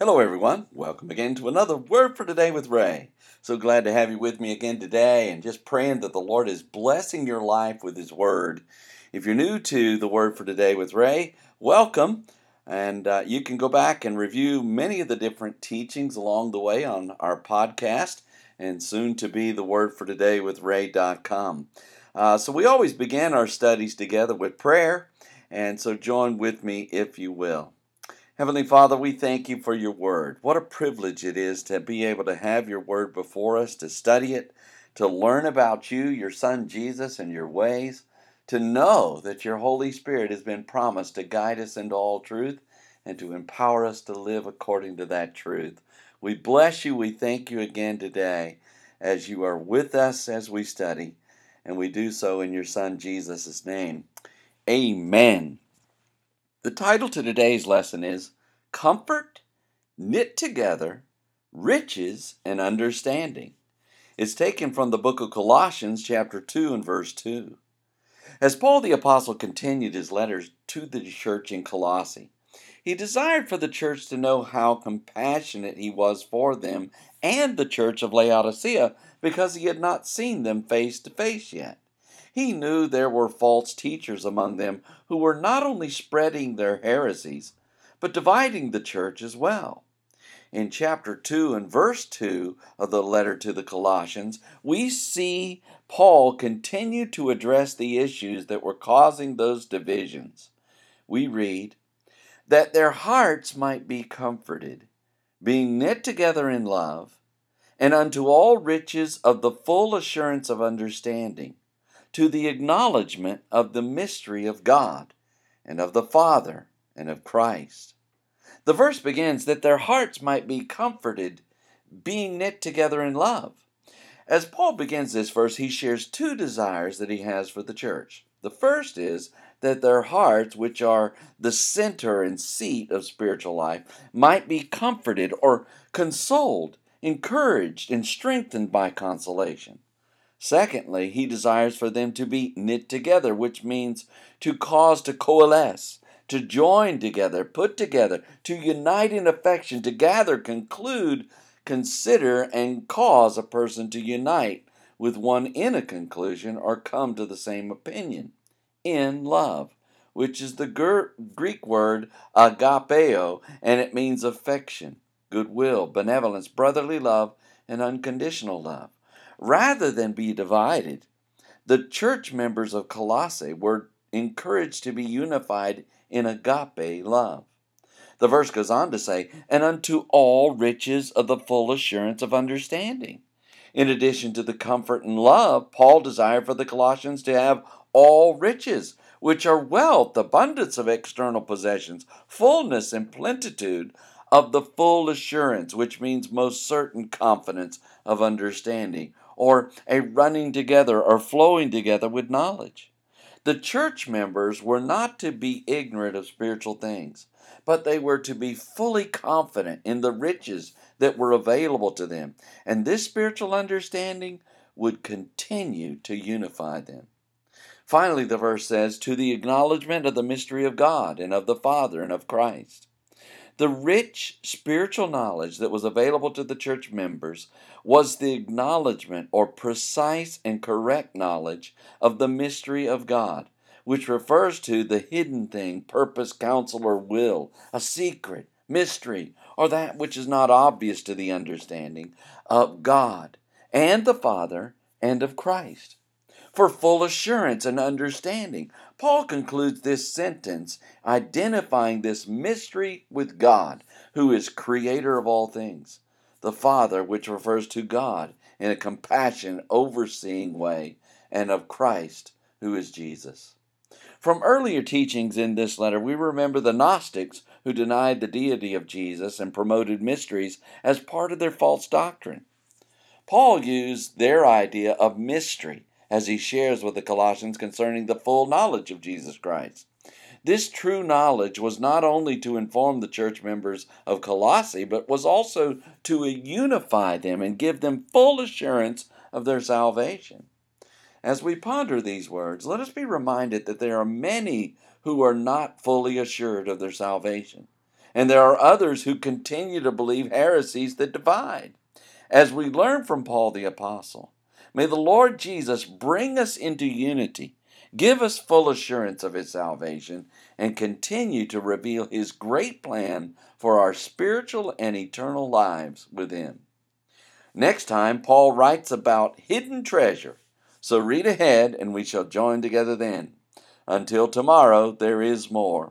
Hello, everyone. Welcome again to another Word for Today with Ray. So glad to have you with me again today and just praying that the Lord is blessing your life with His Word. If you're new to the Word for Today with Ray, welcome. And uh, you can go back and review many of the different teachings along the way on our podcast and soon to be the Word for Today with Ray.com. Uh, so we always begin our studies together with prayer. And so join with me if you will. Heavenly Father, we thank you for your word. What a privilege it is to be able to have your word before us, to study it, to learn about you, your Son Jesus, and your ways, to know that your Holy Spirit has been promised to guide us into all truth and to empower us to live according to that truth. We bless you. We thank you again today as you are with us as we study, and we do so in your Son Jesus' name. Amen. The title to today's lesson is Comfort, Knit Together, Riches, and Understanding. It's taken from the book of Colossians, chapter 2, and verse 2. As Paul the Apostle continued his letters to the church in Colossae, he desired for the church to know how compassionate he was for them and the church of Laodicea because he had not seen them face to face yet. He knew there were false teachers among them who were not only spreading their heresies, but dividing the church as well. In chapter 2 and verse 2 of the letter to the Colossians, we see Paul continue to address the issues that were causing those divisions. We read, That their hearts might be comforted, being knit together in love, and unto all riches of the full assurance of understanding to the acknowledgement of the mystery of God and of the Father and of Christ. The verse begins that their hearts might be comforted, being knit together in love. As Paul begins this verse, he shares two desires that he has for the church. The first is that their hearts, which are the center and seat of spiritual life, might be comforted or consoled, encouraged, and strengthened by consolation. Secondly, he desires for them to be knit together, which means to cause to coalesce, to join together, put together, to unite in affection, to gather, conclude, consider, and cause a person to unite with one in a conclusion or come to the same opinion. In love, which is the Greek word agapeo, and it means affection, goodwill, benevolence, brotherly love, and unconditional love rather than be divided. The church members of Colossae were encouraged to be unified in agape love. The verse goes on to say, and unto all riches of the full assurance of understanding. In addition to the comfort and love, Paul desired for the Colossians to have all riches, which are wealth, abundance of external possessions, fullness and plenitude of the full assurance, which means most certain confidence of understanding, or a running together or flowing together with knowledge. The church members were not to be ignorant of spiritual things, but they were to be fully confident in the riches that were available to them, and this spiritual understanding would continue to unify them. Finally, the verse says, To the acknowledgement of the mystery of God and of the Father and of Christ. The rich spiritual knowledge that was available to the church members was the acknowledgement or precise and correct knowledge of the mystery of God, which refers to the hidden thing, purpose, counsel, or will, a secret, mystery, or that which is not obvious to the understanding of God and the Father and of Christ for full assurance and understanding. Paul concludes this sentence identifying this mystery with God, who is creator of all things, the Father, which refers to God in a compassionate, overseeing way, and of Christ, who is Jesus. From earlier teachings in this letter, we remember the Gnostics who denied the deity of Jesus and promoted mysteries as part of their false doctrine. Paul used their idea of mystery as he shares with the Colossians concerning the full knowledge of Jesus Christ. This true knowledge was not only to inform the church members of Colossae, but was also to unify them and give them full assurance of their salvation. As we ponder these words, let us be reminded that there are many who are not fully assured of their salvation. And there are others who continue to believe heresies that divide. As we learn from Paul the Apostle, may the Lord Jesus bring us into unity, give us full assurance of his salvation, and continue to reveal his great plan for our spiritual and eternal lives with him. Next time, Paul writes about hidden treasure. So read ahead, and we shall join together then. Until tomorrow, there is more.